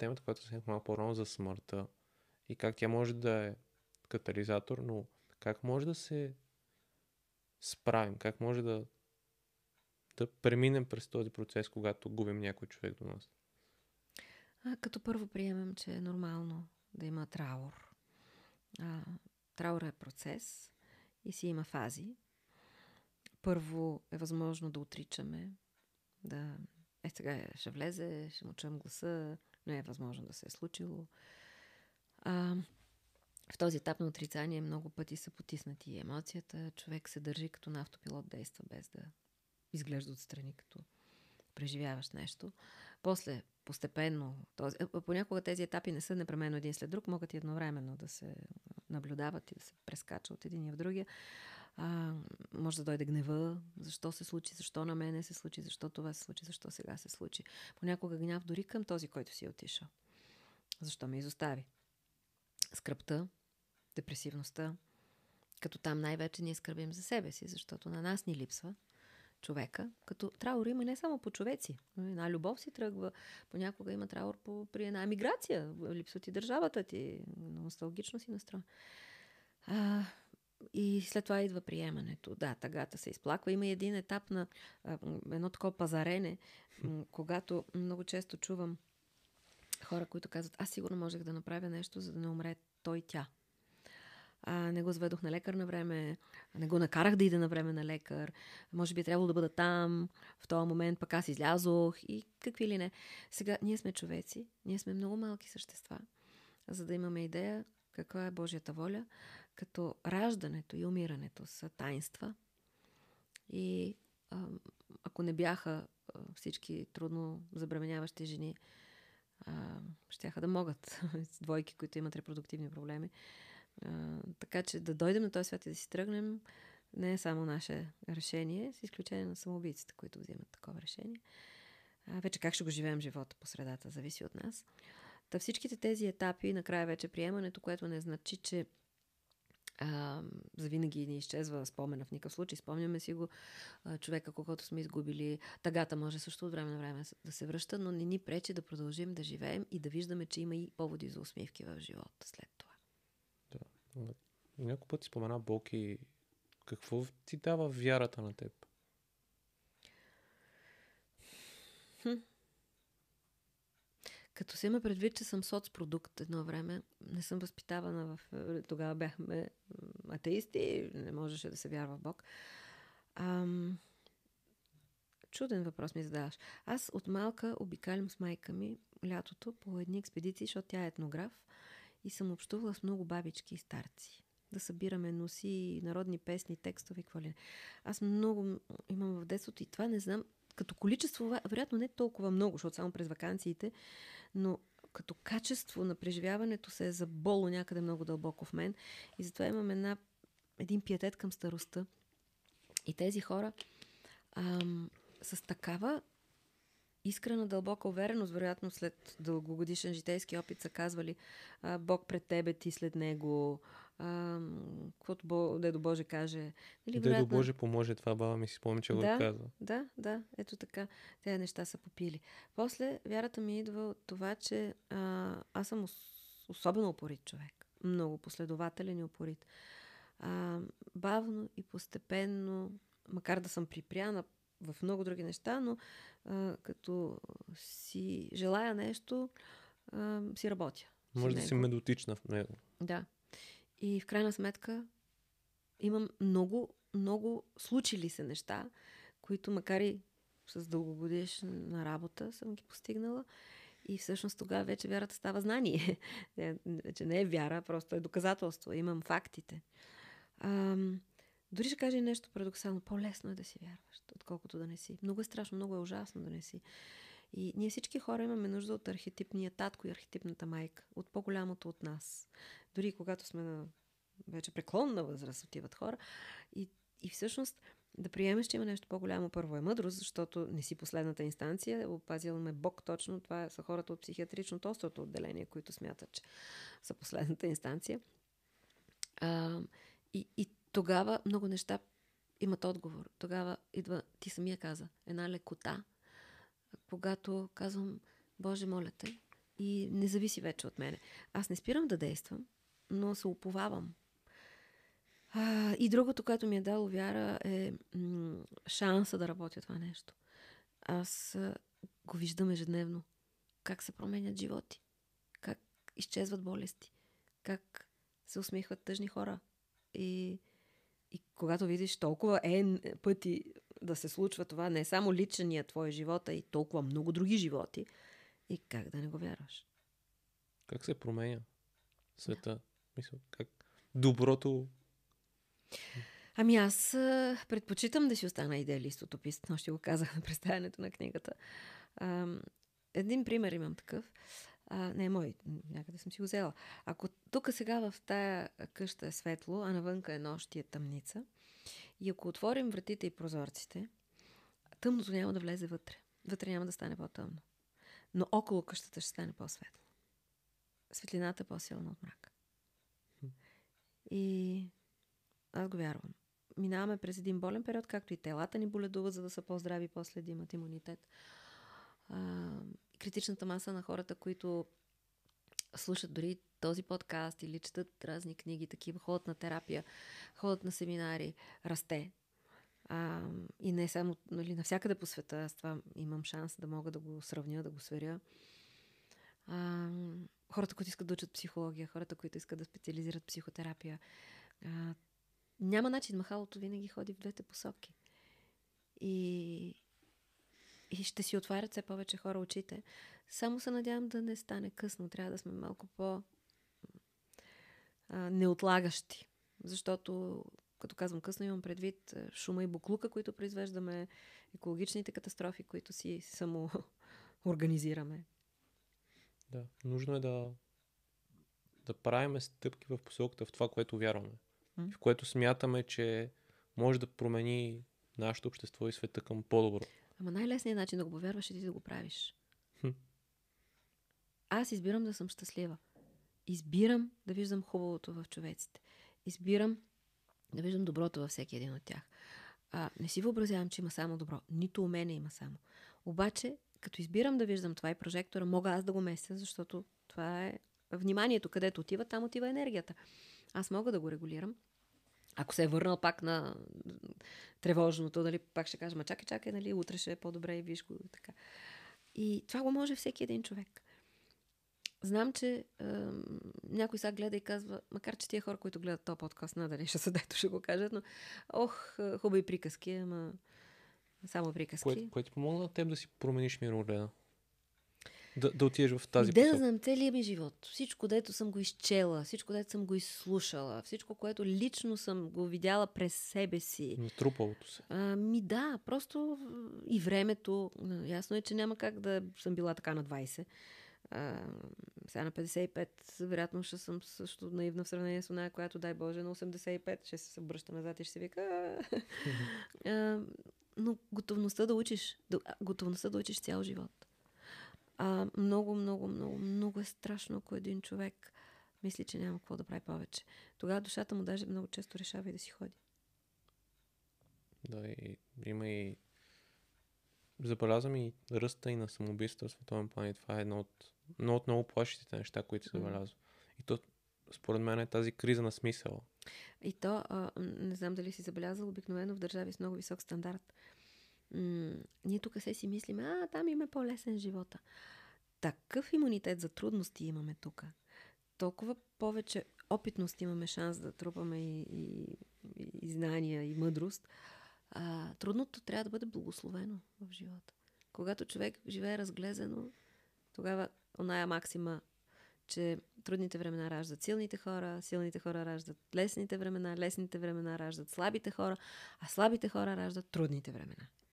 темата, която се малко по-рано за смъртта и как тя може да е катализатор, но как може да се справим, как може да, да преминем през този процес, когато губим някой човек до нас? А, като първо приемем, че е нормално да има траур. А, траур е процес и си има фази. Първо е възможно да отричаме, да е сега ще влезе, ще му чуем гласа, но е възможно да се е случило. А, в този етап на отрицание много пъти са потиснати емоцията. Човек се държи като на автопилот, действа без да изглежда отстрани, като преживяваш нещо. После, постепенно, този, понякога тези етапи не са непременно един след друг, могат и едновременно да се наблюдават и да се прескача от един в другия. А, може да дойде гнева, защо се случи, защо на мене се случи, защо това се случи, защо сега се случи. Понякога гняв дори към този, който си е отишъл. Защо ме изостави? Скръпта, депресивността, като там най-вече ние скърбим за себе си, защото на нас ни липсва човека, като траур има не само по човеци. Една любов си тръгва, понякога има траур по, при една миграция, липсва ти държавата ти, носталгично си настроен. И след това идва приемането. Да, тъгата се изплаква. Има един етап на едно такова пазарене, когато много често чувам хора, които казват, аз сигурно можех да направя нещо, за да не умре той тя а, не го заведох на лекар на време, не го накарах да иде на време на лекар, може би е трябвало да бъда там, в този момент пък аз излязох и какви ли не. Сега, ние сме човеци, ние сме много малки същества, за да имаме идея каква е Божията воля, като раждането и умирането са тайнства. И ако не бяха всички трудно забременяващи жени, щяха да могат, двойки, които имат репродуктивни проблеми, така че да дойдем на този свят и да си тръгнем не е само наше решение, с изключение на самоубийците, които взимат такова решение. Вече как ще го живеем живота по средата, зависи от нас. Та всичките тези етапи, накрая вече приемането, което не значи, че а, завинаги ни изчезва спомена в никакъв случай. Спомняме си го а, човека, когато сме изгубили. Тагата може също от време на време да се връща, но не ни пречи да продължим да живеем и да виждаме, че има и поводи за усмивки в живота след това. Няколко пъти спомена Бог и какво ти дава вярата на теб? Хм. Като се има предвид, че съм соцпродукт едно време, не съм възпитавана в... Тогава бяхме атеисти, не можеше да се вярва в Бог. Ам... Чуден въпрос ми задаваш. Аз от малка обикалям с майка ми лятото по едни експедиции, защото тя е етнограф и съм общувала с много бабички и старци. Да събираме носи, народни песни, текстове, какво ли. Аз много имам в детството и това не знам, като количество, вероятно не толкова много, защото само през вакансиите, но като качество на преживяването се е заболо някъде много дълбоко в мен и затова имам една, един пиетет към старостта. И тези хора ам, с такава искрена дълбока увереност, вероятно след дългогодишен житейски опит са казвали а, Бог пред тебе, ти след него, а, каквото Бо, Дедо Боже каже. Нали, вероятно... Дедо Боже поможе, това баба ми си спомня, че да, го казва. Да, да, ето така. Тези неща са попили. После вярата ми идва от това, че а, аз съм особено упорит човек. Много последователен и упорит. А, бавно и постепенно, макар да съм припряна в много други неща, но а, като си желая нещо, а, си работя. Може да си медотична в него. Да. И в крайна сметка имам много, много случили се неща, които макар и с дългогодишна работа съм ги постигнала. И всъщност тогава вече вярата става знание. вече не е вяра, просто е доказателство. Имам фактите. Ам, дори ще кажа нещо парадоксално. По-лесно е да си вярваш, отколкото да не си. Много е страшно, много е ужасно да не си. И ние всички хора имаме нужда от архетипния татко и архетипната майка. От по-голямото от нас. Дори когато сме на вече преклонна възраст отиват хора. И, и всъщност да приемеш, че има нещо по-голямо, първо е мъдрост, защото не си последната инстанция. Опазил ме Бог точно. Това са хората от психиатричното острото отделение, които смятат, че са последната инстанция. А, и, и тогава много неща имат отговор. Тогава идва, ти самия каза, една лекота, когато казвам, Боже, моля те, и не зависи вече от мене. Аз не спирам да действам, но се уповавам. А, и другото, което ми е дало вяра е м- шанса да работя това нещо. Аз а, го виждам ежедневно. Как се променят животи. Как изчезват болести. Как се усмихват тъжни хора. И, и когато видиш толкова е пъти да се случва това, не само личния твой живот, а и толкова много други животи, и как да не го вярваш? Как се променя света? Да. Мисля, как доброто Ами аз предпочитам да си остана идеалист утопист, но ще го казах на представянето на книгата. Един пример имам такъв. А, не е мой, някъде съм си го взела. Ако тук сега в тая къща е светло, а навънка е нощ и е тъмница, и ако отворим вратите и прозорците, тъмното няма да влезе вътре. Вътре няма да стане по-тъмно. Но около къщата ще стане по-светло. Светлината е по-силна от мрака. И аз го вярвам. Минаваме през един болен период, както и телата ни боледуват, за да са по-здрави, после да имат имунитет. Критичната маса на хората, които слушат дори този подкаст или четат разни книги, такива, ходят на терапия, ходят на семинари, расте. А, и не само нали, навсякъде по света, аз това имам шанс да мога да го сравня, да го сверя. А, хората, които искат да учат психология, хората, които искат да специализират психотерапия. А, няма начин. Махалото винаги ходи в двете посоки. И, и ще си отварят все повече хора очите. Само се надявам да не стане късно. Трябва да сме малко по неотлагащи. Защото, като казвам късно, имам предвид шума и буклука, които произвеждаме, екологичните катастрофи, които си само организираме. Да, нужно е да, да правим стъпки в посоката в това, което вярваме. В което смятаме, че може да промени нашето общество и света към по-добро. Ама най-лесният начин да го повярваш е ти да го правиш. Хм. Аз избирам да съм щастлива. Избирам да виждам хубавото в човеците. Избирам да виждам доброто във всеки един от тях. А, не си въобразявам, че има само добро. Нито у мене има само. Обаче, като избирам да виждам това и прожектора, мога аз да го меся, защото това е вниманието, където отива, там отива енергията. Аз мога да го регулирам. Ако се е върнал пак на тревожното, дали пак ще кажа, ма чакай, чакай, нали, утре ще е по-добре и виж го така. И това го може всеки един човек. Знам, че е, някой сега гледа и казва, макар че тия хора, които гледат този подкаст, надали ще са дето ще го кажат, но ох, хубави приказки, ама само приказки. Кое, кое ти помогна на теб да си промениш мирогледа? Да, да отидеш в тази Де да знам целият ми живот. Всичко, дето съм го изчела, всичко, дето съм го изслушала, всичко, което лично съм го видяла през себе си. Натрупалото се. А, ми да, просто и времето. Ясно е, че няма как да съм била така на 20. А, сега на 55, вероятно ще съм също наивна в сравнение с оная, която дай Боже на 85, ще се обръща назад и ще се вика. а, но готовността да учиш, готовността да учиш цял живот. А, много, много, много, много е страшно, ако един човек мисли, че няма какво да прави повече. Тогава душата му даже много често решава и да си ходи. Да, и има и забелязвам и ръста и на самоубийство в световен план и това е едно от, едно от много плашите неща, които се забелязва. И то, според мен, е тази криза на смисъл. И то, а, не знам дали си забелязал, обикновено в държави с много висок стандарт м- ние тук се си мислим, а там има по-лесен живота. Такъв имунитет за трудности имаме тук. Толкова повече опитност имаме шанс да трупаме и, и, и знания, и мъдрост. А, трудното трябва да бъде благословено в живота. Когато човек живее разглезено, тогава оная максима, че трудните времена раждат силните хора, силните хора раждат лесните времена, лесните времена раждат слабите хора, а слабите хора раждат трудните времена.